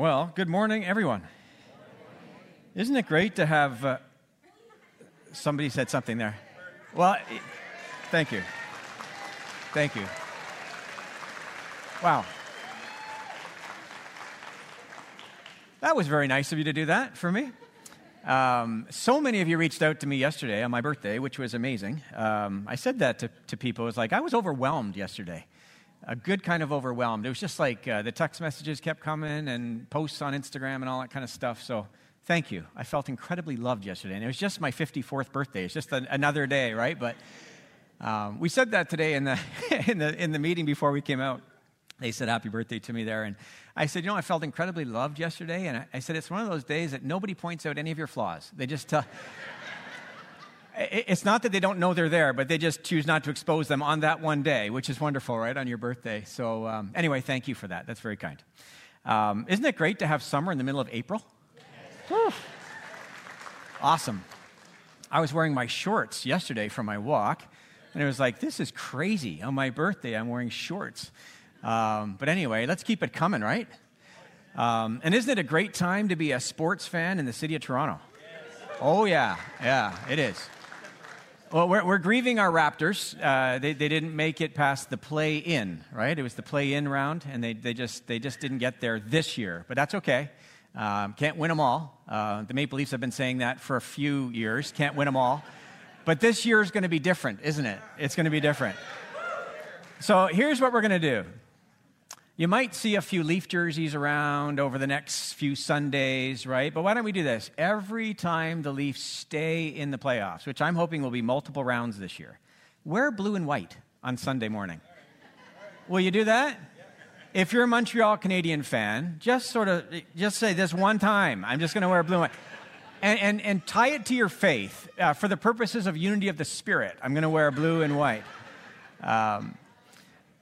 Well, good morning, everyone. Isn't it great to have uh, somebody said something there? Well, thank you. Thank you. Wow. That was very nice of you to do that for me. Um, so many of you reached out to me yesterday on my birthday, which was amazing. Um, I said that to, to people. Was like, I was overwhelmed yesterday a good kind of overwhelmed. It was just like uh, the text messages kept coming and posts on Instagram and all that kind of stuff. So thank you. I felt incredibly loved yesterday. And it was just my 54th birthday. It's just a, another day, right? But um, we said that today in the, in, the, in the meeting before we came out. They said happy birthday to me there. And I said, you know, I felt incredibly loved yesterday. And I, I said, it's one of those days that nobody points out any of your flaws. They just tell it's not that they don't know they're there, but they just choose not to expose them on that one day, which is wonderful, right, on your birthday. So, um, anyway, thank you for that. That's very kind. Um, isn't it great to have summer in the middle of April? Yes. Awesome. I was wearing my shorts yesterday for my walk, and it was like, this is crazy. On my birthday, I'm wearing shorts. Um, but anyway, let's keep it coming, right? Um, and isn't it a great time to be a sports fan in the city of Toronto? Oh, yeah, yeah, it is. Well, we're, we're grieving our Raptors. Uh, they, they didn't make it past the play in, right? It was the play in round, and they, they, just, they just didn't get there this year. But that's okay. Um, can't win them all. Uh, the Maple Leafs have been saying that for a few years. Can't win them all. But this year is going to be different, isn't it? It's going to be different. So here's what we're going to do you might see a few Leaf jerseys around over the next few Sundays, right? But why don't we do this? Every time the Leafs stay in the playoffs, which I'm hoping will be multiple rounds this year, wear blue and white on Sunday morning. Will you do that? If you're a Montreal Canadian fan, just sort of just say this one time, I'm just going to wear blue and white. And, and, and tie it to your faith uh, for the purposes of unity of the spirit. I'm going to wear blue and white. Um,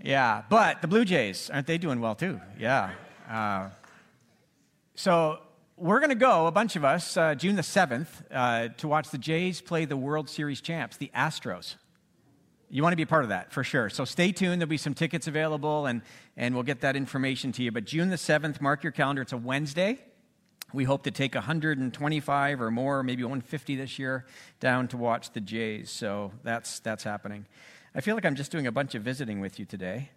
yeah, but the Blue Jays, aren't they doing well too? Yeah. Uh, so we're going to go, a bunch of us, uh, June the 7th, uh, to watch the Jays play the World Series champs, the Astros. You want to be a part of that for sure. So stay tuned. There'll be some tickets available, and, and we'll get that information to you. But June the 7th, mark your calendar. It's a Wednesday. We hope to take 125 or more, maybe 150 this year, down to watch the Jays. So that's, that's happening. I feel like I'm just doing a bunch of visiting with you today.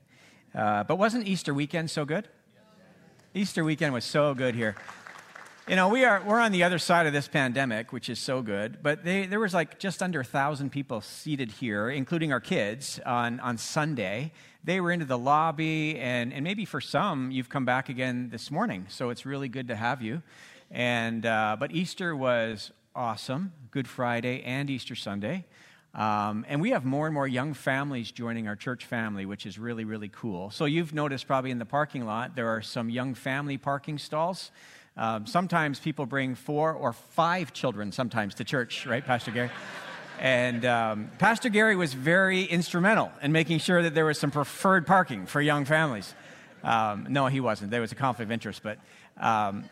Uh, but wasn't Easter weekend so good? Easter weekend was so good here. You know, we are, we're on the other side of this pandemic, which is so good, but they, there was like just under a 1,000 people seated here, including our kids, on, on Sunday. They were into the lobby, and, and maybe for some, you've come back again this morning, so it's really good to have you. And, uh, but Easter was awesome, Good Friday and Easter Sunday. Um, and we have more and more young families joining our church family, which is really, really cool. So you've noticed probably in the parking lot, there are some young family parking stalls. Um, sometimes people bring four or five children sometimes to church, right, Pastor Gary? And um, Pastor Gary was very instrumental in making sure that there was some preferred parking for young families. Um, no, he wasn't. There was a conflict of interest, but um,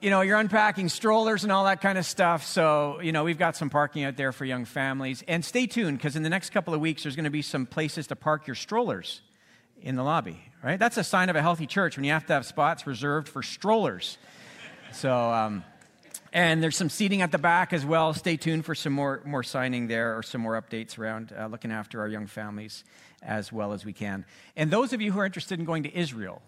you know, you're unpacking strollers and all that kind of stuff. So, you know, we've got some parking out there for young families. And stay tuned because in the next couple of weeks, there's going to be some places to park your strollers in the lobby, right? That's a sign of a healthy church when you have to have spots reserved for strollers. So, um, and there's some seating at the back as well. Stay tuned for some more, more signing there or some more updates around uh, looking after our young families as well as we can. And those of you who are interested in going to Israel,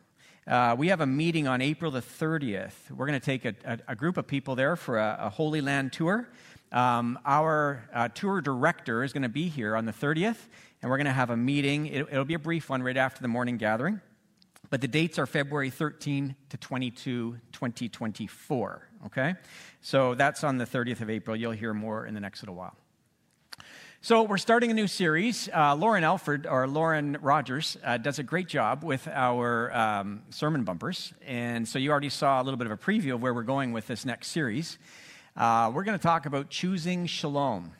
uh, we have a meeting on April the 30th. We're going to take a, a, a, group of people there for a, a Holy Land tour. Um, our uh, tour director is going to be here on the 30th, and we're going to have a meeting. It, it'll be a brief one right after the morning gathering. But the dates are February 13 to 22, 2024. Okay? So that's on the 30th of April. You'll hear more in the next little while. So, we're starting a new series. Uh, Lauren Alford, or Lauren Rogers, uh, does a great job with our um, sermon bumpers. And so, you already saw a little bit of a preview of where we're going with this next series. Uh, we're going to talk about choosing shalom.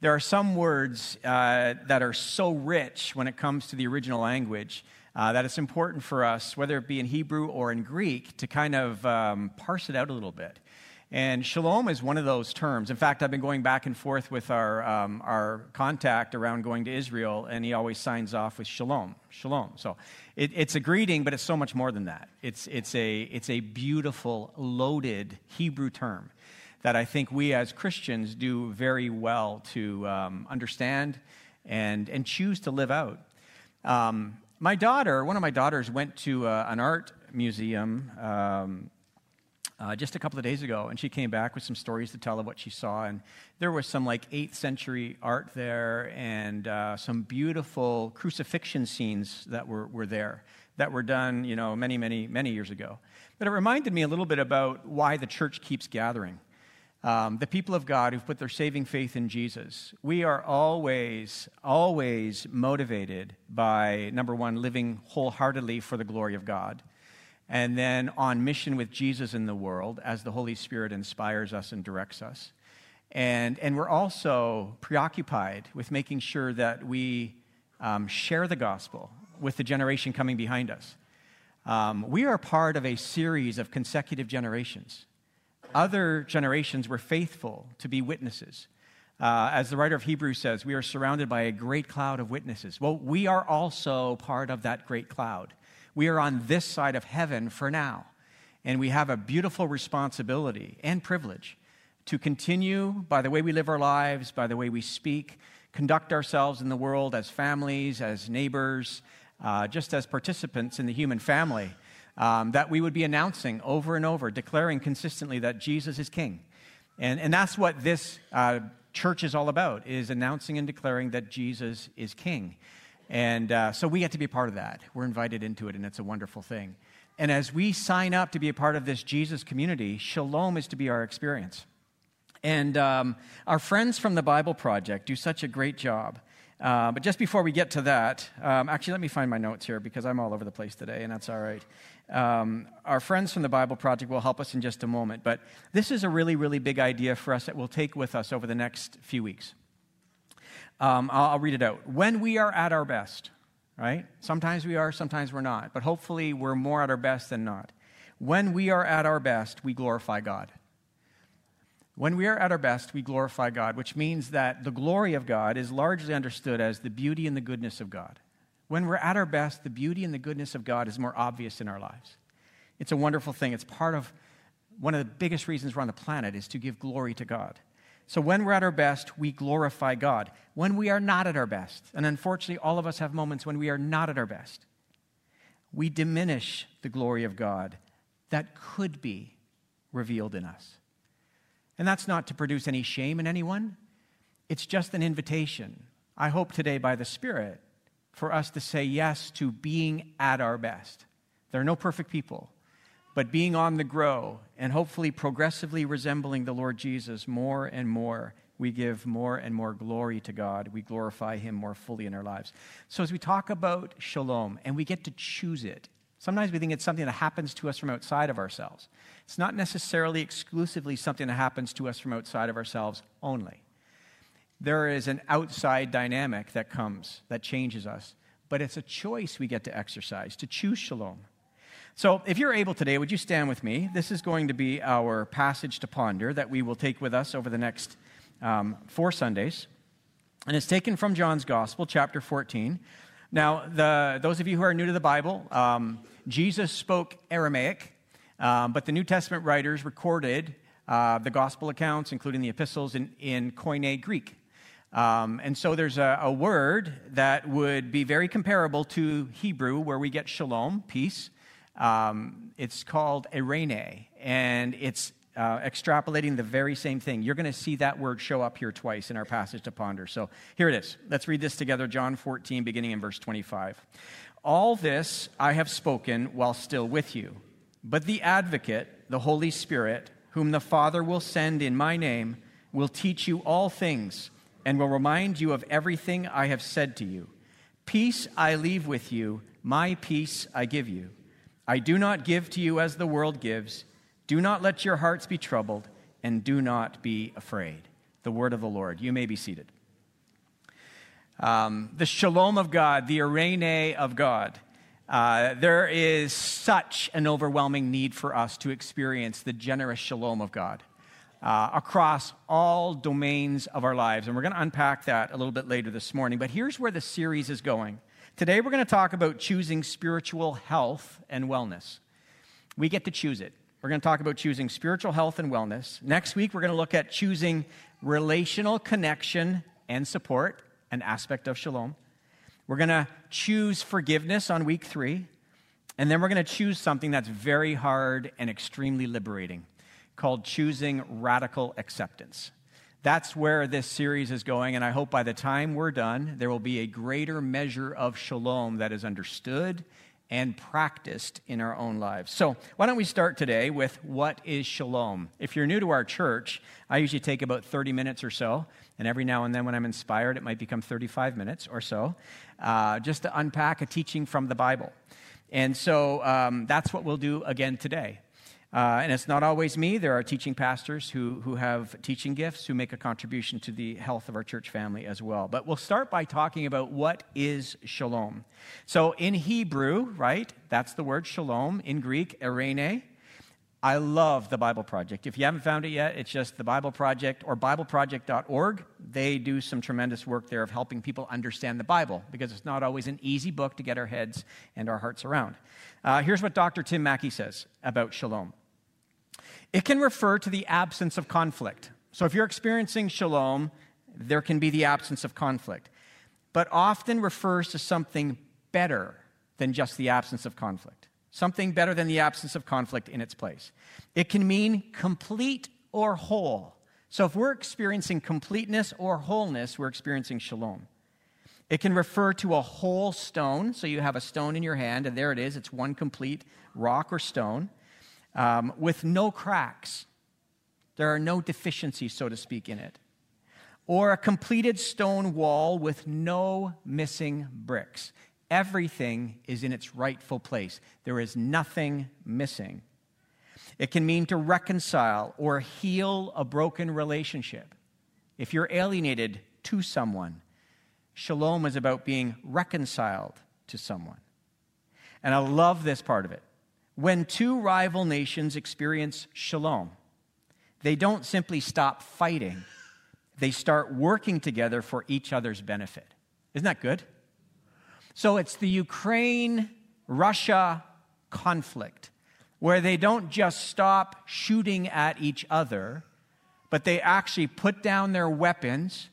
There are some words uh, that are so rich when it comes to the original language uh, that it's important for us, whether it be in Hebrew or in Greek, to kind of um, parse it out a little bit. And shalom is one of those terms. In fact, I've been going back and forth with our, um, our contact around going to Israel, and he always signs off with shalom. Shalom. So it, it's a greeting, but it's so much more than that. It's, it's, a, it's a beautiful, loaded Hebrew term that I think we as Christians do very well to um, understand and, and choose to live out. Um, my daughter, one of my daughters, went to uh, an art museum um, uh, just a couple of days ago, and she came back with some stories to tell of what she saw. And there was some like 8th century art there and uh, some beautiful crucifixion scenes that were, were there that were done, you know, many, many, many years ago. But it reminded me a little bit about why the church keeps gathering. Um, the people of God who've put their saving faith in Jesus, we are always, always motivated by, number one, living wholeheartedly for the glory of God and then on mission with Jesus in the world as the Holy Spirit inspires us and directs us. And, and we're also preoccupied with making sure that we um, share the gospel with the generation coming behind us. Um, we are part of a series of consecutive generations. Other generations were faithful to be witnesses. Uh, as the writer of Hebrews says, we are surrounded by a great cloud of witnesses. Well, we are also part of that great cloud. We are on this side of heaven for now. And we have a beautiful responsibility and privilege to continue by the way we live our lives, by the way we speak, conduct ourselves in the world as families, as neighbors, uh, just as participants in the human family, um, that we would be announcing over and over, declaring consistently that Jesus is King. And, and that's what this uh, church is all about, is announcing and declaring that Jesus is King. And uh, so we get to be part of that. We're invited into it, and it's a wonderful thing. And as we sign up to be a part of this Jesus community, shalom is to be our experience. And um, our friends from the Bible Project do such a great job. Uh, but just before we get to that, um, actually, let me find my notes here because I'm all over the place today, and that's all right. Um, our friends from the Bible Project will help us in just a moment. But this is a really, really big idea for us that we'll take with us over the next few weeks. Um, I'll, I'll read it out. When we are at our best, right? Sometimes we are, sometimes we're not, but hopefully we're more at our best than not. When we are at our best, we glorify God. When we are at our best, we glorify God, which means that the glory of God is largely understood as the beauty and the goodness of God. When we're at our best, the beauty and the goodness of God is more obvious in our lives. It's a wonderful thing. It's part of one of the biggest reasons we're on the planet is to give glory to God. So when we're at our best, we glorify God. When we are not at our best, and unfortunately, all of us have moments when we are not at our best, we diminish the glory of God that could be revealed in us. And that's not to produce any shame in anyone, it's just an invitation. I hope today, by the Spirit, for us to say yes to being at our best. There are no perfect people but being on the grow and hopefully progressively resembling the Lord Jesus more and more, we give more and more glory to God. We glorify Him more fully in our lives. So, as we talk about shalom and we get to choose it, sometimes we think it's something that happens to us from outside of ourselves. It's not necessarily exclusively something that happens to us from outside of ourselves only. There is an outside dynamic that comes that changes us, but it's a choice we get to exercise to choose shalom. So, if you're able today, would you stand with me? This is going to be our passage to ponder that we will take with us over the next um, four Sundays. And it's taken from John's Gospel, chapter 14. Now, the, those of you who are new to the Bible, um, Jesus spoke Aramaic, um, but the New Testament writers recorded uh, the Gospel accounts, including the epistles, in, in Koine Greek. Um, and so there's a, a, word that would be very comparable to Hebrew, where we get shalom, peace. Um, it's called eirene, and it's uh, extrapolating the very same thing. You're going to see that word show up here twice in our passage to ponder. So here it is. Let's read this together John 14, beginning in verse 25. All this I have spoken while still with you, but the advocate, the Holy Spirit, whom the Father will send in my name, will teach you all things and will remind you of everything I have said to you. Peace I leave with you, my peace I give you. I do not give to you as the world gives. Do not let your hearts be troubled, and do not be afraid. The word of the Lord. You may be seated. Um, the shalom of God, the eirene of God. Uh, there is such an overwhelming need for us to experience the generous shalom of God. uh, across all domains of our lives. And we're going to unpack that a little bit later this morning. But here's where the series is going. Today, we're going to talk about choosing spiritual health and wellness. We get to choose it. We're going to talk about choosing spiritual health and wellness. Next week, we're going to look at choosing relational connection and support, an aspect of shalom. We're going to choose forgiveness on week three. And then we're going to choose something that's very hard and extremely liberating called Choosing Radical Acceptance. That's where this series is going, and I hope by the time we're done, there will be a greater measure of shalom that is understood and practiced in our own lives. So, why don't we start today with what is shalom? If you're new to our church, I usually take about 30 minutes or so, and every now and then when I'm inspired, it might become 35 minutes or so, uh, just to unpack a teaching from the Bible. And so um, that's what we'll do again today. Uh, and it's not always me. There are teaching pastors who, who have teaching gifts who make a contribution to the health of our church family as well. But we'll start by talking about what is shalom. So in Hebrew, right, that's the word shalom. In Greek, eirene. I love the Bible Project. If you haven't found it yet, it's just the Bible Project or BibleProject.org. They do some tremendous work there of helping people understand the Bible because it's not always an easy book to get our heads and our hearts around. Uh, here's what Dr. Tim Mackie says about shalom it can refer to the absence of conflict. So if you're experiencing shalom, there can be the absence of conflict, but often refers to something better than just the absence of conflict something better than the absence of conflict in its place. It can mean complete or whole. So if we're experiencing completeness or wholeness, we're experiencing shalom. It can refer to a whole stone. So you have a stone in your hand, and there it is. It's one complete rock or stone um, with no cracks. There are no deficiencies, so to speak, in it. Or a completed stone wall with no missing bricks everything is in its rightful place. There is nothing missing. It can mean to reconcile or heal a broken relationship. If you're alienated to someone, shalom is about being reconciled to someone. And I love this part of it. When two rival nations experience shalom, they don't simply stop fighting, they start working together for each other's benefit. Isn't that good? So it's the Ukraine Russia conflict where they don't just stop shooting at each other, but they actually put down their weapons.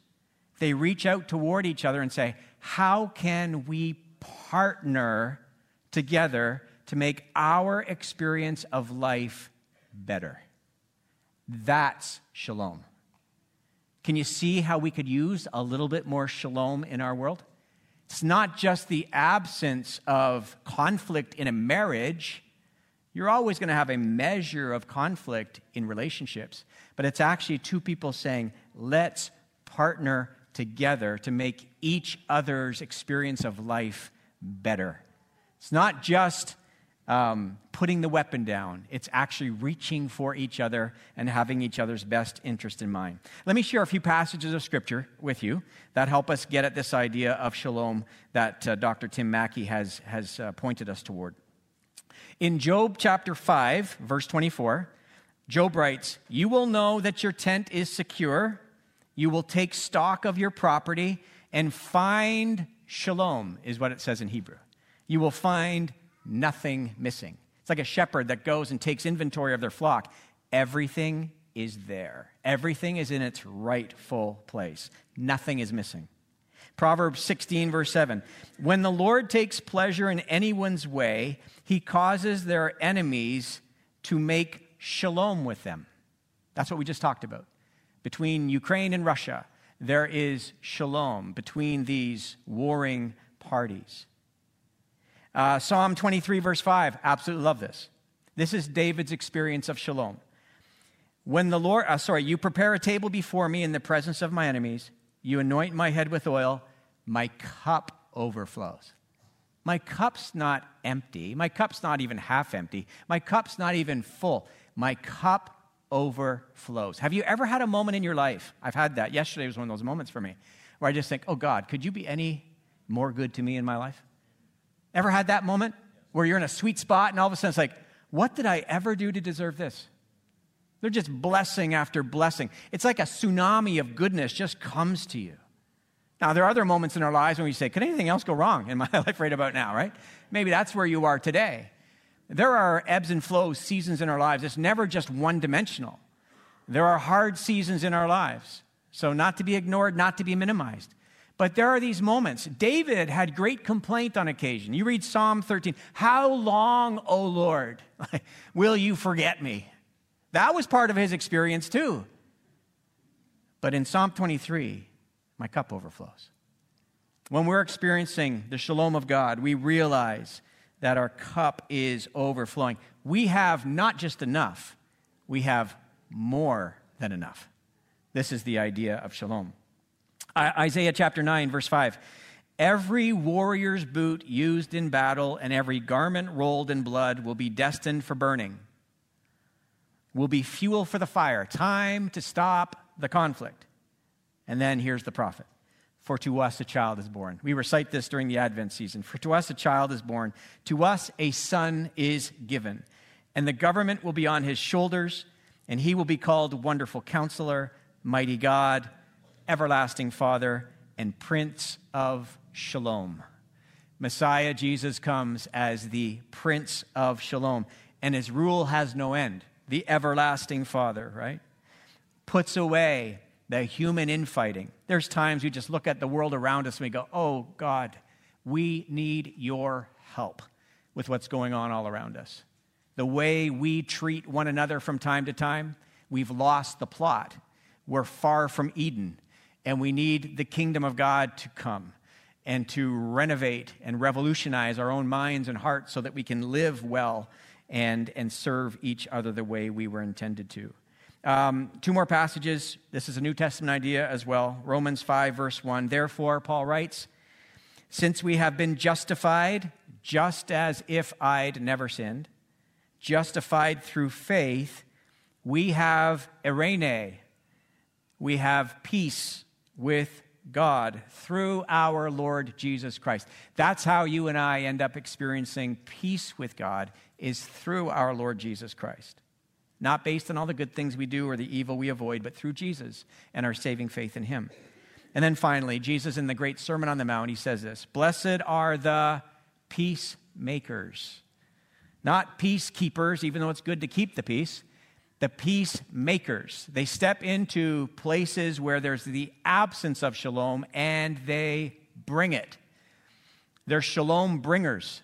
They reach out toward each other and say, How can we partner together to make our experience of life better? That's shalom. Can you see how we could use a little bit more shalom in our world? It's not just the absence of conflict in a marriage. You're always going to have a measure of conflict in relationships, but it's actually two people saying, let's partner together to make each other's experience of life better. It's not just um, putting the weapon down. It's actually reaching for each other and having each other's best interest in mind. Let me share a few passages of scripture with you that help us get at this idea of shalom that uh, Dr. Tim Mackie has, has uh, pointed us toward. In Job chapter 5, verse 24, Job writes, You will know that your tent is secure. You will take stock of your property and find shalom, is what it says in Hebrew. You will find nothing missing. It's like a shepherd that goes and takes inventory of their flock. Everything is there, everything is in its rightful place. Nothing is missing. Proverbs 16, verse 7 When the Lord takes pleasure in anyone's way, he causes their enemies to make shalom with them. That's what we just talked about. Between Ukraine and Russia, there is shalom between these warring parties. Uh, Psalm 23, verse 5, absolutely love this. This is David's experience of shalom. When the Lord, uh, sorry, you prepare a table before me in the presence of my enemies, you anoint my head with oil, my cup overflows. My cup's not empty. My cup's not even half empty. My cup's not even full. My cup overflows. Have you ever had a moment in your life? I've had that. Yesterday was one of those moments for me where I just think, oh God, could you be any more good to me in my life? Ever had that moment where you're in a sweet spot and all of a sudden it's like, what did I ever do to deserve this? They're just blessing after blessing. It's like a tsunami of goodness just comes to you. Now, there are other moments in our lives when we say, Could anything else go wrong in my life right about now, right? Maybe that's where you are today. There are ebbs and flows, seasons in our lives. It's never just one dimensional. There are hard seasons in our lives. So, not to be ignored, not to be minimized. But there are these moments. David had great complaint on occasion. You read Psalm 13 How long, O Lord, will you forget me? That was part of his experience too. But in Psalm 23, my cup overflows. When we're experiencing the shalom of God, we realize that our cup is overflowing. We have not just enough, we have more than enough. This is the idea of shalom. Isaiah chapter 9, verse 5. Every warrior's boot used in battle and every garment rolled in blood will be destined for burning, will be fuel for the fire, time to stop the conflict. And then here's the prophet For to us a child is born. We recite this during the Advent season. For to us a child is born, to us a son is given, and the government will be on his shoulders, and he will be called Wonderful Counselor, Mighty God everlasting Father, and Prince of Shalom. Messiah Jesus comes as the Prince of Shalom, and his rule has no end. The everlasting Father, right? Puts away the human infighting. There's times we just look at the world around us and we go, oh, God, we need your help with what's going on all around us. The way we treat one another from time to time, we've lost the plot. We're far from Eden and we need the kingdom of God to come and to renovate and revolutionize our own minds and hearts so that we can live well and, and serve each other the way we were intended to. Um, two more passages. This is a New Testament idea as well. Romans 5, verse 1. Therefore, Paul writes, Since we have been justified, just as if I'd never sinned, justified through faith, we have eirene, we have peace with God through our Lord Jesus Christ. That's how you and I end up experiencing peace with God is through our Lord Jesus Christ. Not based on all the good things we do or the evil we avoid, but through Jesus and our saving faith in him. And then finally, Jesus in the great Sermon on the Mount, he says this, "Blessed are the peacemakers." Not peacekeepers, even though it's good to keep the peace, the peacemakers. They step into places where there's the absence of shalom and they bring it. They're shalom bringers.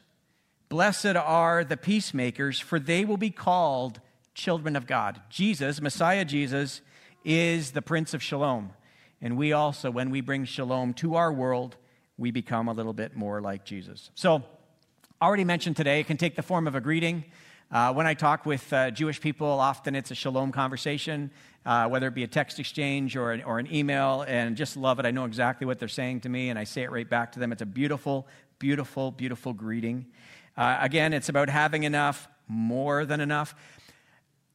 Blessed are the peacemakers, for they will be called children of God. Jesus, Messiah Jesus, is the Prince of Shalom. And we also, when we bring shalom to our world, we become a little bit more like Jesus. So, already mentioned today, it can take the form of a greeting. Uh, when I talk with uh, Jewish people, often it's a shalom conversation, uh, whether it be a text exchange or an, or an email, and just love it. I know exactly what they're saying to me, and I say it right back to them. It's a beautiful, beautiful, beautiful greeting. Uh, again, it's about having enough, more than enough.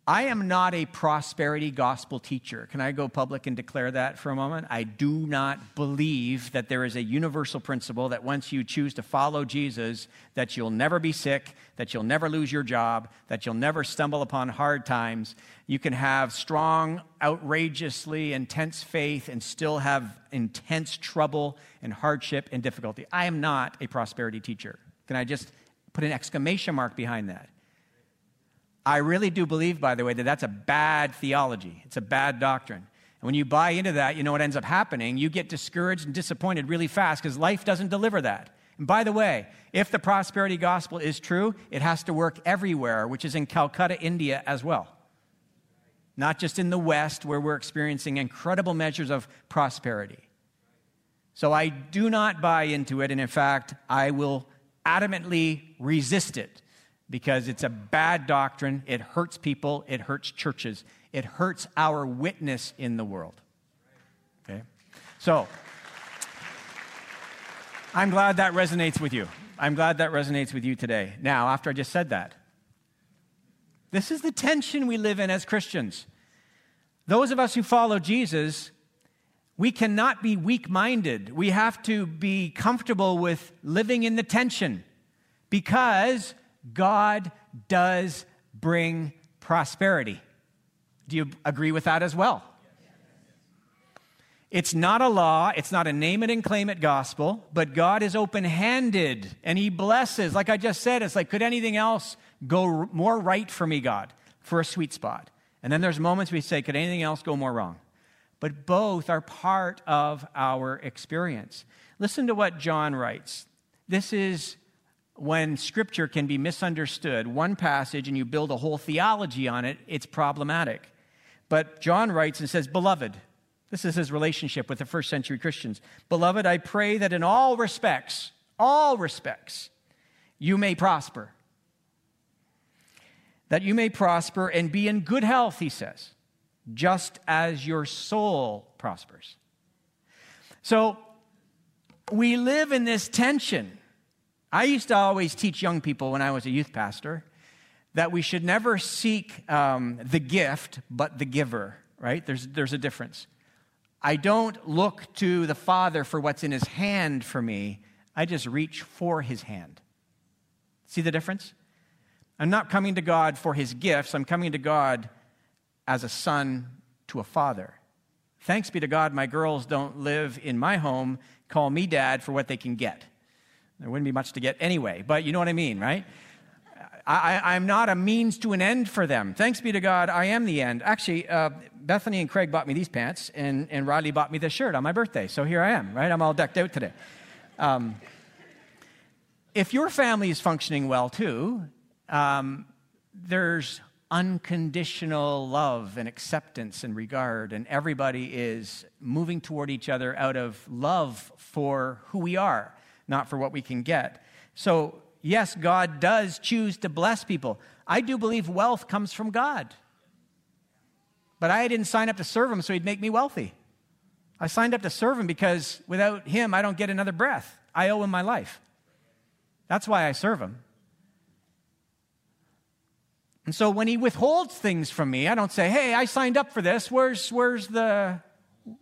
I am not a prosperity gospel teacher. Can I go public and declare that for a moment? I do not believe that there is a universal principle that once you choose to follow Jesus, that you'll never be sick, that you'll never lose your job, that you'll never stumble upon hard times. You can have strong, outrageously intense faith and still have intense trouble and hardship and difficulty. I am not a prosperity teacher. Can I just put an exclamation mark behind that? I really do believe, by the way, that that's a bad theology. It's a bad doctrine. And when you buy into that, you know what ends up happening? You get discouraged and disappointed really fast because life doesn't deliver that. And by the way, if the prosperity gospel is true, it has to work everywhere, which is in Calcutta, India as well. Not just in the West, where we're experiencing incredible measures of prosperity. So I do not buy into it, and in fact, I will adamantly resist it because it's a bad doctrine. It hurts people, it hurts churches, it hurts our witness in the world. Okay? So, I'm glad that resonates with you. I'm glad that resonates with you today. Now, after I just said that, this is the tension we live in as Christians. Those of us who follow Jesus, we cannot be weak minded. We have to be comfortable with living in the tension because God does bring prosperity. Do you agree with that as well? It's not a law, it's not a name it and claim it gospel, but God is open handed and He blesses. Like I just said, it's like, could anything else go more right for me, God, for a sweet spot? And then there's moments we say, could anything else go more wrong? But both are part of our experience. Listen to what John writes. This is when scripture can be misunderstood. One passage and you build a whole theology on it, it's problematic. But John writes and says, Beloved, this is his relationship with the first century Christians. Beloved, I pray that in all respects, all respects, you may prosper. That you may prosper and be in good health, he says, just as your soul prospers. So we live in this tension. I used to always teach young people when I was a youth pastor that we should never seek um, the gift, but the giver, right? There's, there's a difference. I don't look to the Father for what's in his hand for me, I just reach for his hand. See the difference? I'm not coming to God for his gifts, I'm coming to God as a son to a father. Thanks be to God, my girls don't live in my home, call me dad for what they can get. There wouldn't be much to get anyway, but you know what I mean, right? I, am not a means to an end for them. Thanks be to God, I am the end. Actually, uh, Bethany and Craig bought me these pants, and, and Riley bought me this shirt on my birthday. So here I am, right? I'm all decked out today. Um, if your family is functioning well too, um, there's unconditional love and acceptance and regard, and everybody is moving toward each other out of love for who we are, not for what we can get. So yes, God does choose to bless people. I do believe wealth comes from God. But I didn't sign up to serve him so he'd make me wealthy. I signed up to serve him because without him, I don't get another breath. I owe him my life. That's why I serve him. And so when he withholds things from me, I don't say, hey, I signed up for this. Where's, where's, the,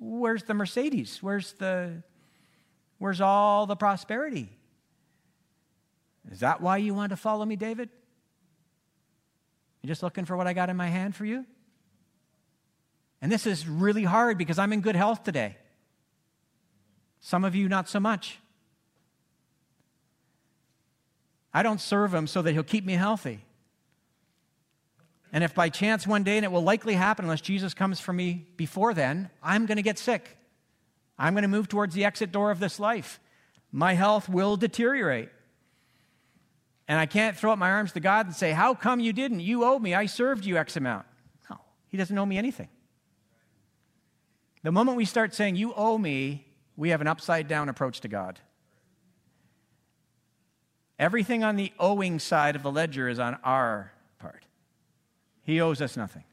where's the Mercedes? Where's, the, where's all the prosperity? Is that why you want to follow me, David? You're just looking for what I got in my hand for you? And this is really hard because I'm in good health today. Some of you, not so much. I don't serve him so that he'll keep me healthy. And if by chance one day, and it will likely happen unless Jesus comes for me before then, I'm going to get sick. I'm going to move towards the exit door of this life. My health will deteriorate. And I can't throw up my arms to God and say, How come you didn't? You owe me. I served you X amount. No, He doesn't owe me anything. The moment we start saying, You owe me, we have an upside down approach to God. Everything on the owing side of the ledger is on our part. He owes us nothing.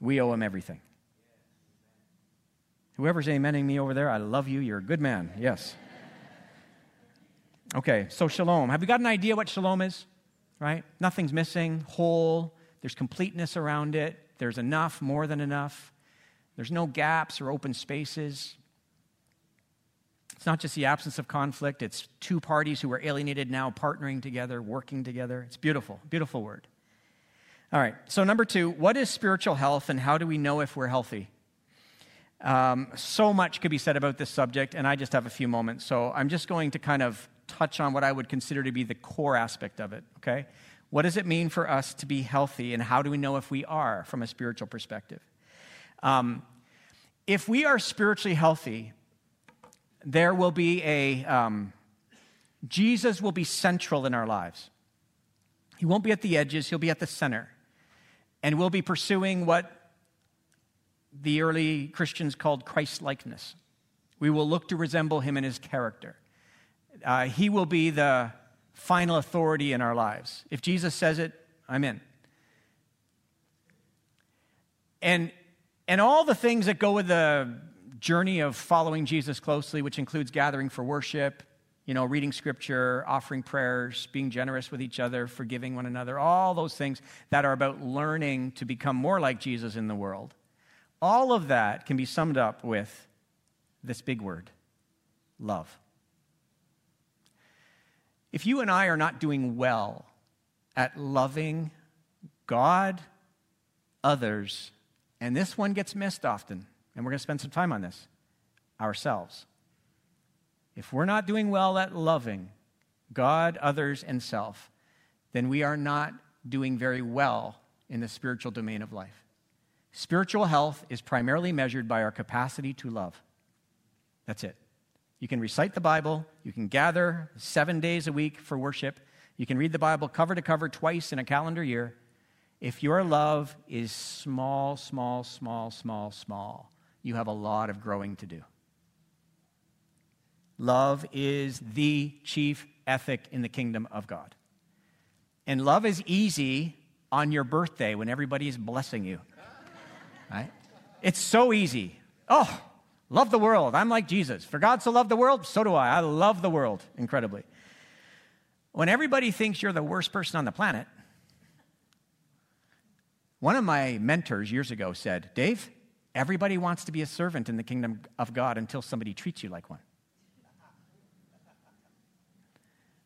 We owe him everything. Whoever's amening me over there, I love you. You're a good man. Yes. Okay, so shalom. Have you got an idea what shalom is? Right? Nothing's missing, whole, there's completeness around it, there's enough, more than enough, there's no gaps or open spaces. It's not just the absence of conflict, it's two parties who are alienated now partnering together, working together. It's beautiful, beautiful word. All right, so number two, what is spiritual health and how do we know if we're healthy? Um, so much could be said about this subject, and I just have a few moments. So I'm just going to kind of touch on what I would consider to be the core aspect of it, okay? What does it mean for us to be healthy, and how do we know if we are from a spiritual perspective? Um, if we are spiritually healthy, there will be a, um, Jesus will be central in our lives. He won't be at the edges, he'll be at the center. And we'll be pursuing what the early Christians called Christ likeness. We will look to resemble him in his character uh, He will be the final authority in our lives. If Jesus says it, I'm in. And, and all the things that go with the journey of following Jesus closely, which includes gathering for worship, you know, reading scripture, offering prayers, being generous with each other, forgiving one another, all those things that are about learning to become more like Jesus in the world. All of that can be summed up with this big word love. If you and I are not doing well at loving God, others, and this one gets missed often, and we're going to spend some time on this ourselves. If we're not doing well at loving God, others, and self, then we are not doing very well in the spiritual domain of life. Spiritual health is primarily measured by our capacity to love. That's it. You can recite the Bible, you can gather seven days a week for worship, you can read the Bible cover to cover twice in a calendar year. If your love is small, small, small, small, small, you have a lot of growing to do. Love is the chief ethic in the kingdom of God. And love is easy on your birthday when everybody is blessing you. Right? It's so easy. Oh, love the world. I'm like Jesus. For God so loved the world, so do I. I love the world incredibly. When everybody thinks you're the worst person on the planet, one of my mentors years ago said, Dave, everybody wants to be a servant in the kingdom of God until somebody treats you like one.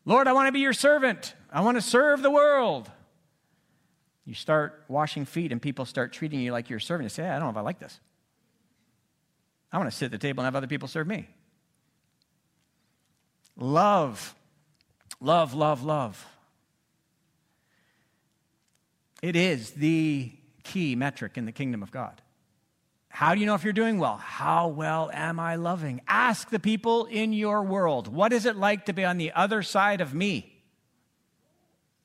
Lord, I want to be your servant. I want to serve the world. You start washing feet and people start treating you like your servant. You say, I don't know if I like this. I want to sit at the table and have other people serve me. Love, love, love, love. It is the key metric in the kingdom of God. How do you know if you're doing well? How well am I loving? Ask the people in your world, what is it like to be on the other side of me?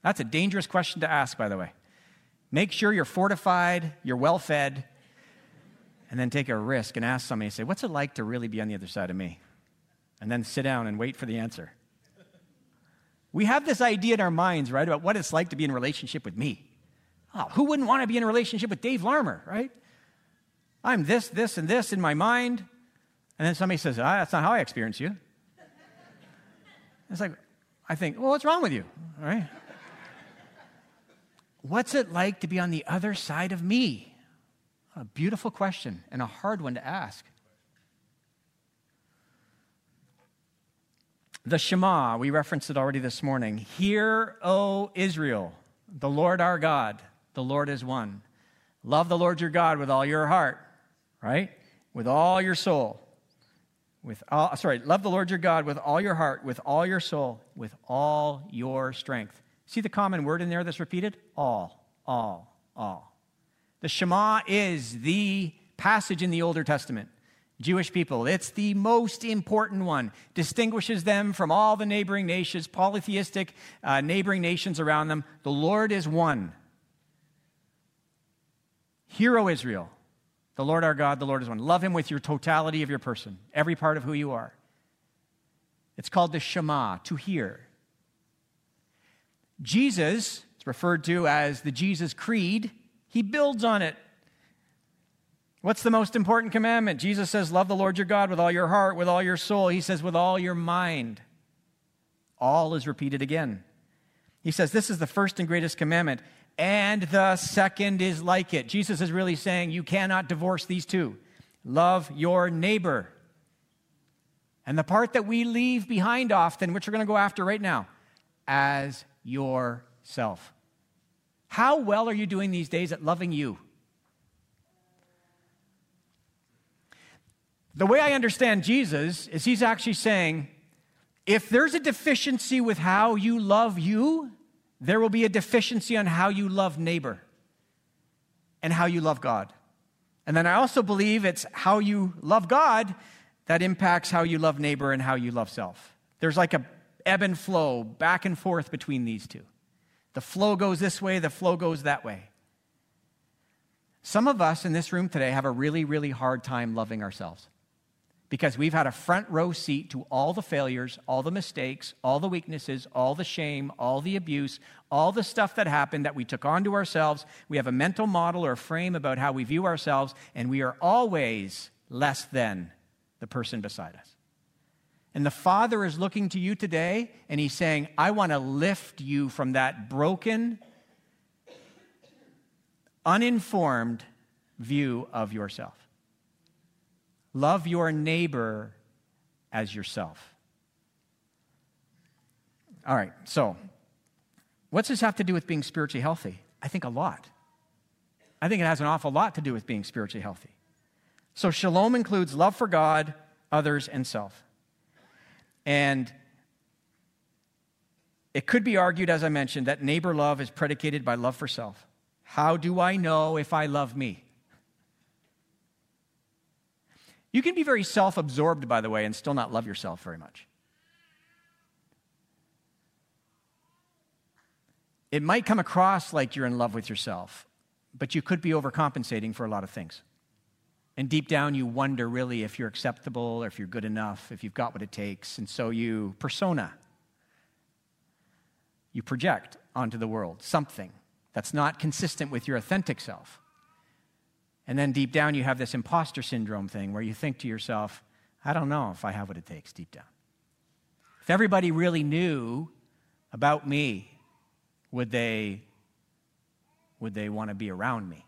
That's a dangerous question to ask, by the way. Make sure you're fortified, you're well fed, and then take a risk and ask somebody, say, What's it like to really be on the other side of me? And then sit down and wait for the answer. We have this idea in our minds, right, about what it's like to be in relationship with me. Oh, who wouldn't want to be in a relationship with Dave Larmer, right? I'm this, this, and this in my mind. And then somebody says, ah, That's not how I experience you. It's like, I think, Well, what's wrong with you? All right. What's it like to be on the other side of me? A beautiful question and a hard one to ask. The Shema, we referenced it already this morning. Hear, O Israel, the Lord our God, the Lord is one. Love the Lord your God with all your heart, right? With all your soul. With all, sorry, love the Lord your God with all your heart, with all your soul, with all your strength. See the common word in there that's repeated? All, all, all. The Shema is the passage in the Older Testament. Jewish people, it's the most important one. Distinguishes them from all the neighboring nations, polytheistic uh, neighboring nations around them. The Lord is one. Hear, O Israel, the Lord our God, the Lord is one. Love him with your totality of your person, every part of who you are. It's called the Shema, to hear. Jesus, it's referred to as the Jesus Creed, he builds on it. What's the most important commandment? Jesus says, Love the Lord your God with all your heart, with all your soul. He says, with all your mind. All is repeated again. He says, This is the first and greatest commandment, and the second is like it. Jesus is really saying, You cannot divorce these two. Love your neighbor. And the part that we leave behind often, which we're going to go after right now, as yourself. How well are you doing these days at loving you? The way I understand Jesus is he's actually saying, if there's a deficiency with how you love you, there will be a deficiency on how you love neighbor and how you love God. And then I also believe it's how you love God that impacts how you love neighbor and how you love self. There's like a ebb and flow back and forth between these two. The flow goes this way, the flow goes that way. Some of us in this room today have a really, really hard time loving ourselves because we've had a front row seat to all the failures, all the mistakes, all the weaknesses, all the shame, all the abuse, all the stuff that happened that we took onto ourselves. We have a mental model or frame about how we view ourselves, and we are always less than the person beside us. And the Father is looking to you today and He's saying, I want to lift you from that broken, uninformed view of yourself. Love your neighbor as yourself. All right, so what's this have to do with being spiritually healthy? I think a lot. I think it has an awful lot to do with being spiritually healthy. So, shalom includes love for God, others, and self. And it could be argued, as I mentioned, that neighbor love is predicated by love for self. How do I know if I love me? You can be very self absorbed, by the way, and still not love yourself very much. It might come across like you're in love with yourself, but you could be overcompensating for a lot of things. And deep down, you wonder really if you're acceptable or if you're good enough, if you've got what it takes. And so you persona, you project onto the world something that's not consistent with your authentic self. And then deep down, you have this imposter syndrome thing where you think to yourself, I don't know if I have what it takes deep down. If everybody really knew about me, would they, would they want to be around me?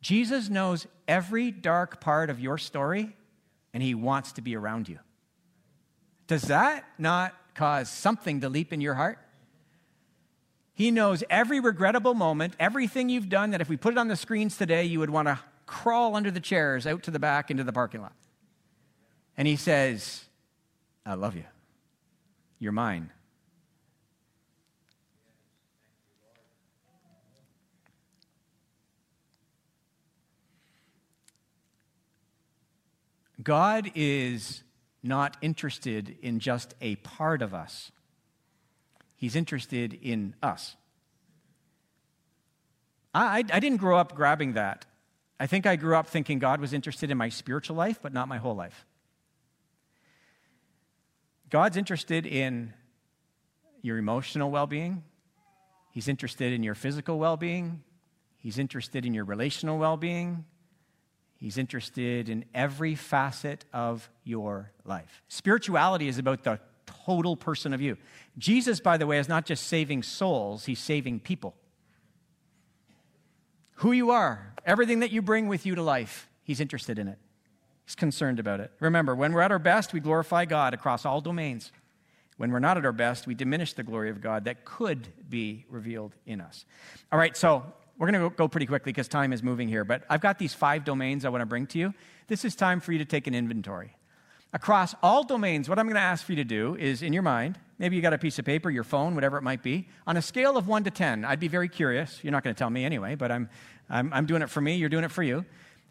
Jesus knows every dark part of your story, and he wants to be around you. Does that not cause something to leap in your heart? He knows every regrettable moment, everything you've done that if we put it on the screens today, you would want to crawl under the chairs out to the back into the parking lot. And he says, I love you. You're mine. God is not interested in just a part of us, He's interested in us. I, I didn't grow up grabbing that. I think I grew up thinking God was interested in my spiritual life, but not my whole life. God's interested in your emotional well being, He's interested in your physical well being, He's interested in your relational well being, He's interested in every facet of your life. Spirituality is about the total person of you. Jesus, by the way, is not just saving souls, he's saving people. Who you are, everything that you bring with you to life, he's interested in it. He's concerned about it. Remember, when we're at our best, we glorify God across all domains. When we're not at our best, we diminish the glory of God that could be revealed in us. All right, so we're going to go pretty quickly because time is moving here, but I've got these five domains I want to bring to you. This is time for you to take an inventory. Across all domains, what I'm going to ask for you to do is in your mind, maybe you got a piece of paper, your phone, whatever it might be, on a scale of 1 to 10, I'd be very curious. You're not going to tell me anyway, but I'm, I'm, I'm doing it for me, you're doing it for you.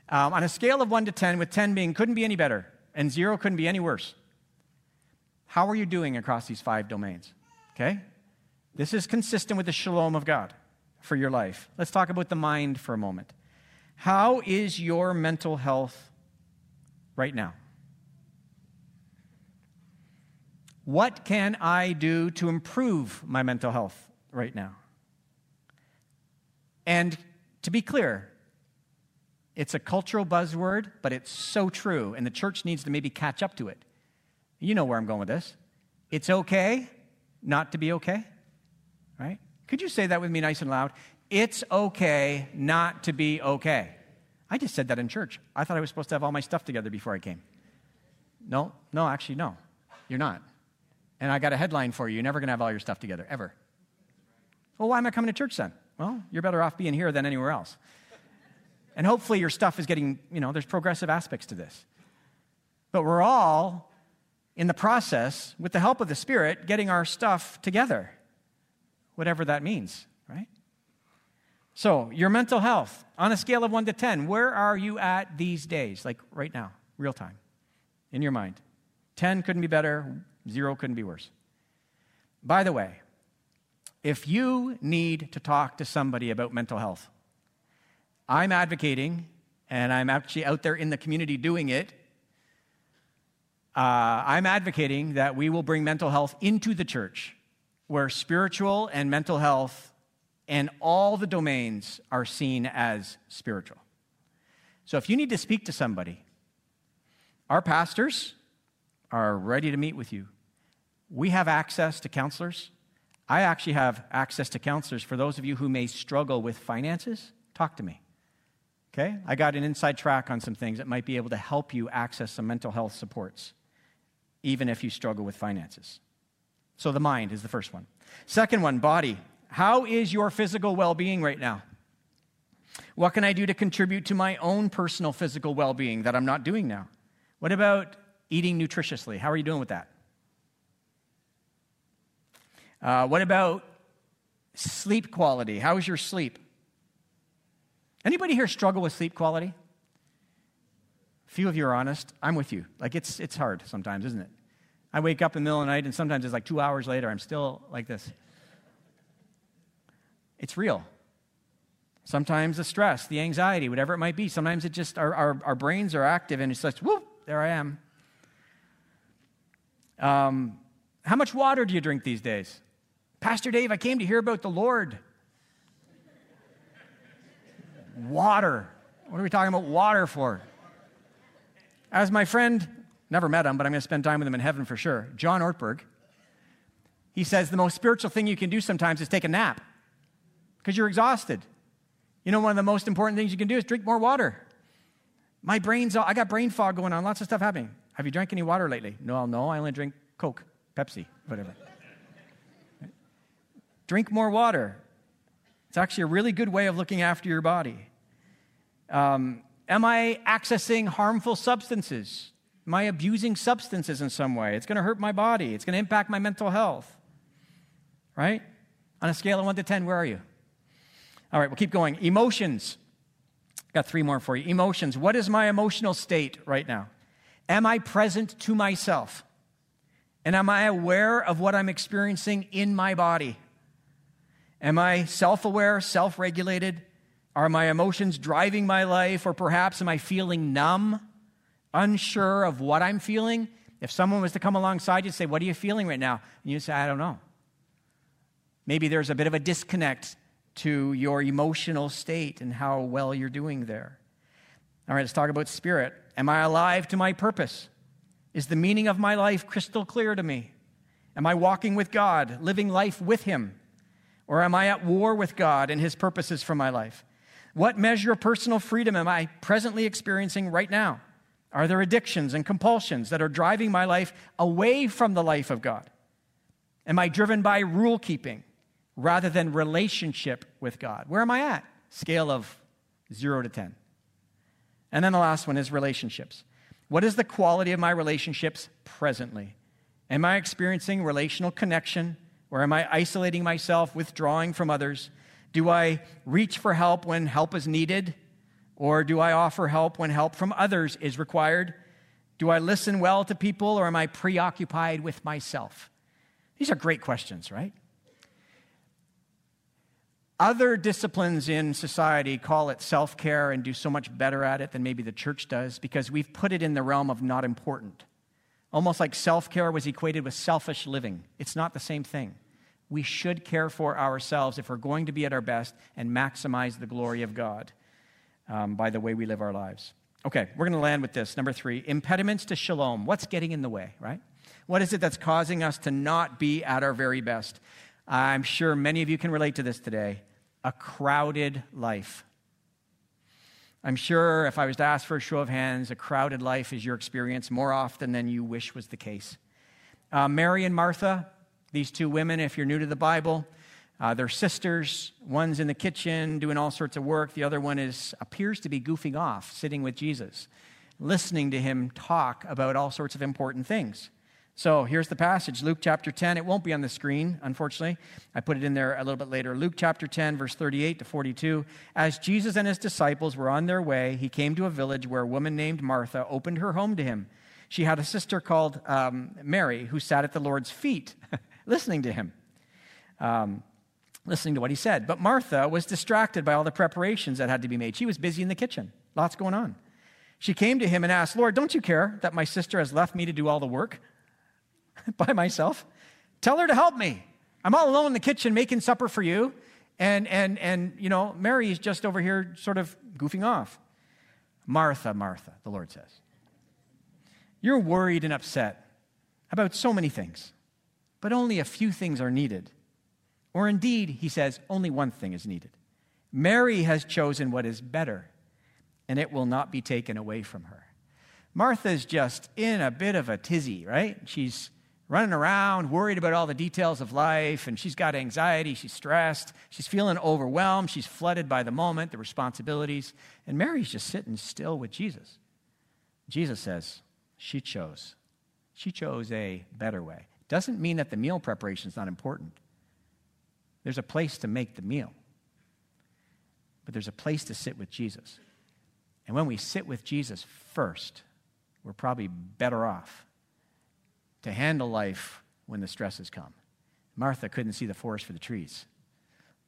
Um, on a scale of 1 to 10, with 10 being couldn't be any better and 0 couldn't be any worse, how are you doing across these five domains? Okay? This is consistent with the shalom of God for your life. Let's talk about the mind for a moment. How is your mental health right now? What can I do to improve my mental health right now? And to be clear, it's a cultural buzzword, but it's so true, and the church needs to maybe catch up to it. You know where I'm going with this. It's okay not to be okay? Could you say that with me nice and loud? It's okay not to be okay. I just said that in church. I thought I was supposed to have all my stuff together before I came. No, no, actually, no. You're not. And I got a headline for you. You're never going to have all your stuff together, ever. Well, why am I coming to church then? Well, you're better off being here than anywhere else. And hopefully your stuff is getting, you know, there's progressive aspects to this. But we're all in the process, with the help of the Spirit, getting our stuff together whatever that means, right? So, your mental health, on a scale of 1 to 10, where are you at these days? Like right now, real time, in your mind. 10 couldn't be better, 0 couldn't be worse. By the way, if you need to talk to somebody about mental health, I'm advocating, and I'm actually out there in the community doing it. Uh, I'm advocating that we will bring mental health into the church where spiritual and mental health and all the domains are seen as spiritual. So if you need to speak to somebody, our pastors are ready to meet with you. We have access to counselors. I actually have access to counselors for those of you who may struggle with finances. Talk to me. Okay? I got an inside track on some things that might be able to help you access some mental health supports, even if you struggle with finances. So the mind is the first one. Second one, body. How is your physical well being right now? What can I do to contribute to my own personal physical well being that I'm not doing now? What about eating nutritiously? How are you doing with that? Uh, what about sleep quality? How is your sleep? Anybody here struggle with sleep quality? A few of you are honest. I'm with you. Like it's it's hard sometimes, isn't it? I wake up in the middle of the night and sometimes it's like two hours later, I'm still like this. It's real. Sometimes the stress, the anxiety, whatever it might be. Sometimes it just, our, our, our brains are active and it's just, whoop, there I am. Um, how much water do you drink these days? Pastor Dave, I came to hear about the Lord. water. What are we talking about water for? As my friend, never met him, but I'm going to spend time with him in heaven for sure, John Ortberg, he says the most spiritual thing you can do sometimes is take a nap because you're exhausted. You know, one of the most important things you can do is drink more water. My brain's, all, I got brain fog going on, lots of stuff happening. Have you drank any water lately? No, no, I only drink Coke, Pepsi, whatever. drink more water. It's actually a really good way of looking after your body. Um, am I accessing harmful substances? Am I abusing substances in some way? It's going to hurt my body. It's going to impact my mental health. Right? On a scale of 1 to 10, where are you? All right, we'll keep going. Emotions. Got three more for you. Emotions. What is my emotional state right now? Am I present to myself? And am I aware of what I'm experiencing in my body? Am I self aware, self regulated? Are my emotions driving my life? Or perhaps am I feeling numb, unsure of what I'm feeling? If someone was to come alongside you and say, What are you feeling right now? And you say, I don't know. Maybe there's a bit of a disconnect to your emotional state and how well you're doing there. All right, let's talk about spirit. Am I alive to my purpose? Is the meaning of my life crystal clear to me? Am I walking with God, living life with Him? Or am I at war with God and His purposes for my life? What measure of personal freedom am I presently experiencing right now? Are there addictions and compulsions that are driving my life away from the life of God? Am I driven by rule keeping? rather than relationship with God. Where am I at? Scale of zero to 10. And then the last one is relationships. What is the quality of my relationships presently? Am I experiencing relational connection or am I isolating myself, withdrawing from others? Do I reach for help when help is needed? Or do I offer help when help from others is required? Do I listen well to people or am I preoccupied with myself? These are great questions, right? Other disciplines in society call it self care and do so much better at it than maybe the church does because we've put it in the realm of not important. Almost like self care was equated with selfish living. It's not the same thing. We should care for ourselves if we're going to be at our best and maximize the glory of God um, by the way we live our lives. Okay, we're going to land with this. Number three impediments to shalom. What's getting in the way, right? What is it that's causing us to not be at our very best? I'm sure many of you can relate to this today a crowded life. I'm sure if I was to ask for a show of hands, a crowded life is your experience more often than you wish was the case. Uh, Mary and Martha, these two women, if you're new to the Bible, uh, they're sisters. One's in the kitchen doing all sorts of work. The other one is appears to be goofing off, sitting with Jesus, listening to him talk about all sorts of important things. So here's the passage Luke chapter 10. It won't be on the screen, unfortunately. I put it in there a little bit later. Luke chapter 10, verse 38 to 42. As Jesus and his disciples were on their way, he came to a village where a woman named Martha opened her home to him. She had a sister called um, Mary who sat at the Lord's feet, listening to him, um, listening to what he said. But Martha was distracted by all the preparations that had to be made. She was busy in the kitchen, lots going on. She came to him and asked, Lord, don't you care that my sister has left me to do all the work? by myself. Tell her to help me. I'm all alone in the kitchen making supper for you. And, and, and you know, Mary is just over here sort of goofing off. Martha, Martha, the Lord says. You're worried and upset about so many things, but only a few things are needed. Or indeed, he says, only one thing is needed. Mary has chosen what is better, and it will not be taken away from her. Martha's just in a bit of a tizzy, right? She's running around, worried about all the details of life, and she's got anxiety, she's stressed, she's feeling overwhelmed, she's flooded by the moment, the responsibilities, and Mary's just sitting still with Jesus. Jesus says, She chose. She chose a better way. Doesn't mean that the meal preparation is not important. There's a place to make the meal, but there's a place to sit with Jesus. And when we sit with Jesus first, we're probably better off to handle life when the stresses come. Martha couldn't see the forest for the trees,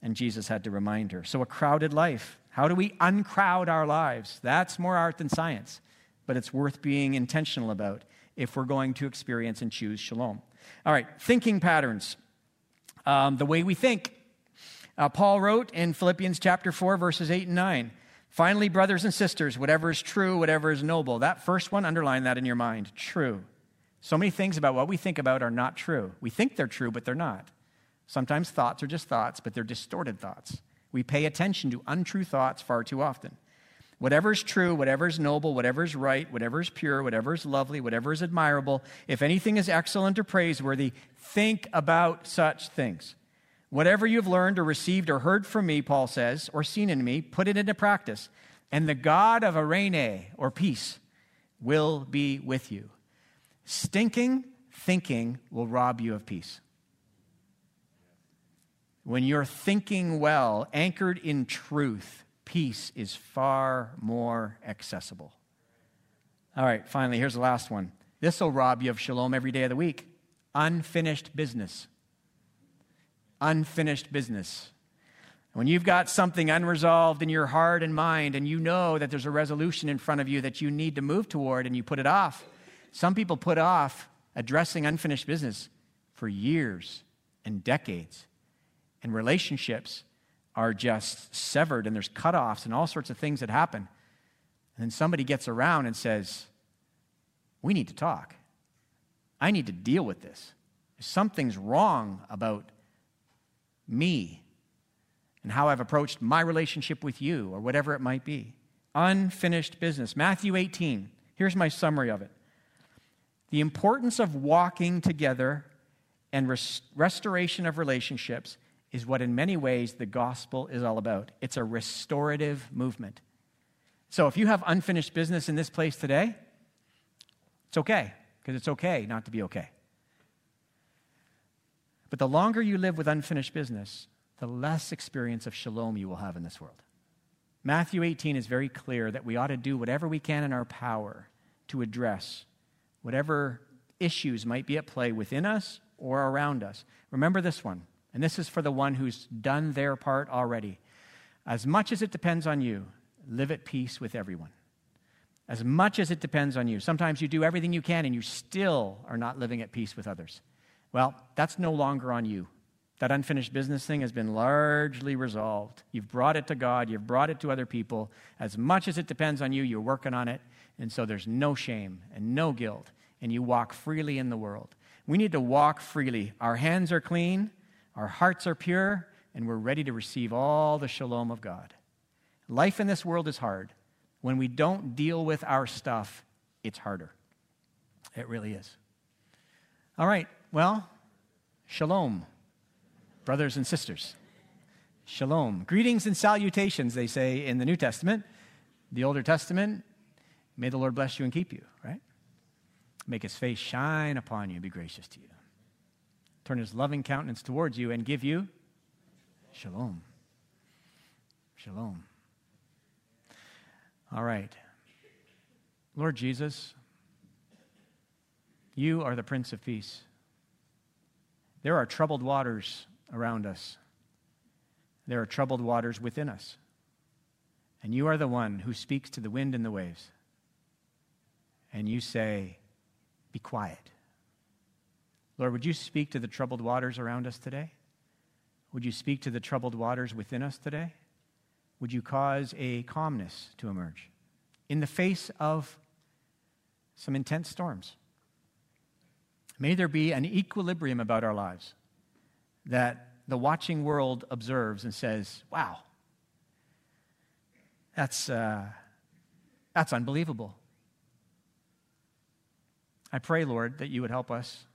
and Jesus had to remind her. So, a crowded life. How do we uncrowd our lives? That's more art than science, but it's worth being intentional about if we're going to experience and choose shalom. All right, thinking patterns. Um, the way we think. Uh, Paul wrote in Philippians chapter 4, verses 8 and 9. Finally, brothers and sisters, whatever is true, whatever is noble. That first one, underline that in your mind. True. So many things about what we think about are not true. We think they're true, but they're not. Sometimes thoughts are just thoughts, but they're distorted thoughts. We pay attention to untrue thoughts far too often. Whatever is true, whatever is noble, whatever is right, whatever is pure, whatever is lovely, whatever is admirable, if anything is excellent or praiseworthy, think about such things. Whatever you've learned or received or heard from me, Paul says, or seen in me, put it into practice. And the God of eirene, or peace, will be with you. Stinking thinking will rob you of peace. When you're thinking well, anchored in truth, peace is far more accessible. All right, finally, here's the last one. This will rob you of shalom every day of the week. Unfinished business. Unfinished business. When you've got something unresolved in your heart and mind, and you know that there's a resolution in front of you that you need to move toward, and you put it off, some people put off addressing unfinished business for years and decades. And relationships are just severed, and there's cutoffs and all sorts of things that happen. And then somebody gets around and says, We need to talk. I need to deal with this. Something's wrong about me and how I've approached my relationship with you, or whatever it might be. Unfinished business. Matthew 18. Here's my summary of it. The importance of walking together and res- restoration of relationships is what, in many ways, the gospel is all about. It's a restorative movement. So, if you have unfinished business in this place today, it's okay, because it's okay not to be okay. But the longer you live with unfinished business, the less experience of shalom you will have in this world. Matthew 18 is very clear that we ought to do whatever we can in our power to address whatever issues might be at play within us or around us. Remember this one, and this is for the one who's done their part already. As much as it depends on you, live at peace with everyone. As much as it depends on you. Sometimes you do everything you can and you still are not living at peace with others. Well, that's no longer on you. That unfinished business thing has been largely resolved. You've brought it to God, you've brought it to other people. As much as it depends on you, you're working on it. And so there's no shame and no guilt, and you walk freely in the world. We need to walk freely. Our hands are clean, our hearts are pure, and we're ready to receive all the shalom of God. Life in this world is hard. When we don't deal with our stuff, it's harder. It really is. All right, well, shalom, brothers and sisters. Shalom. Greetings and salutations, they say in the New Testament. The Older Testament, May the Lord bless you and keep you, right? Make his face shine upon you and be gracious to you. Turn his loving countenance towards you and give you shalom. Shalom. All right. Lord Jesus, you are the Prince of Peace. There are troubled waters around us, there are troubled waters within us. And you are the one who speaks to the wind and the waves and you say, Be quiet. Lord, would you speak to the troubled waters around us today? Would you speak to the troubled waters within us today? Would you cause a calmness to emerge in the face of some intense storms? May there be an equilibrium about our lives that the watching world observes and says, wow, that's, uh, that's unbelievable. I pray, Lord, that you would help us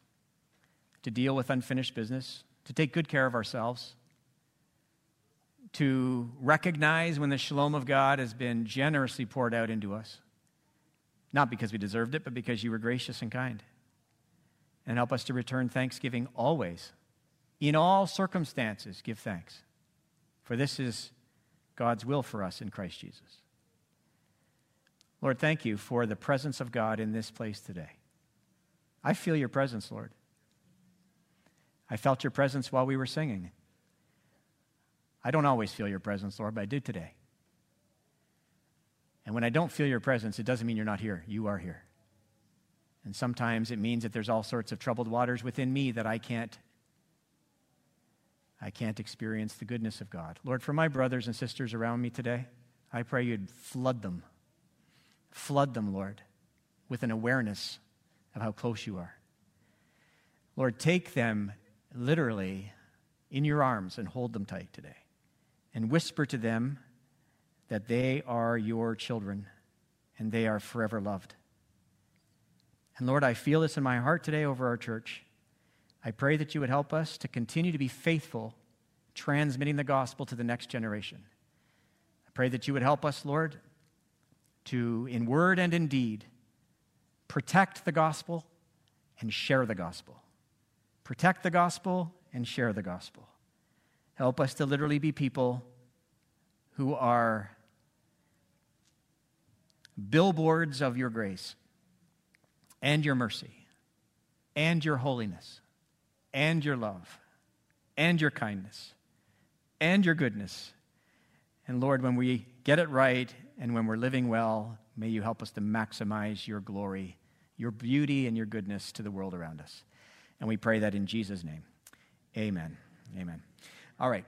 to deal with unfinished business, to take good care of ourselves, to recognize when the shalom of God has been generously poured out into us, not because we deserved it, but because you were gracious and kind. And help us to return thanksgiving always. In all circumstances, give thanks. For this is God's will for us in Christ Jesus. Lord, thank you for the presence of God in this place today. I feel your presence, Lord. I felt your presence while we were singing. I don't always feel your presence, Lord, but I do today. And when I don't feel your presence, it doesn't mean you're not here. You are here. And sometimes it means that there's all sorts of troubled waters within me that I can't I can't experience the goodness of God. Lord, for my brothers and sisters around me today, I pray you'd flood them. Flood them, Lord, with an awareness of how close you are. Lord, take them literally in your arms and hold them tight today and whisper to them that they are your children and they are forever loved. And Lord, I feel this in my heart today over our church. I pray that you would help us to continue to be faithful, transmitting the gospel to the next generation. I pray that you would help us, Lord, to, in word and in deed, protect the gospel and share the gospel. Protect the gospel and share the gospel. Help us to literally be people who are billboards of your grace and your mercy and your holiness and your love and your kindness and your goodness. And Lord, when we get it right and when we're living well, may you help us to maximize your glory, your beauty, and your goodness to the world around us. And we pray that in Jesus' name. Amen. Amen. All right.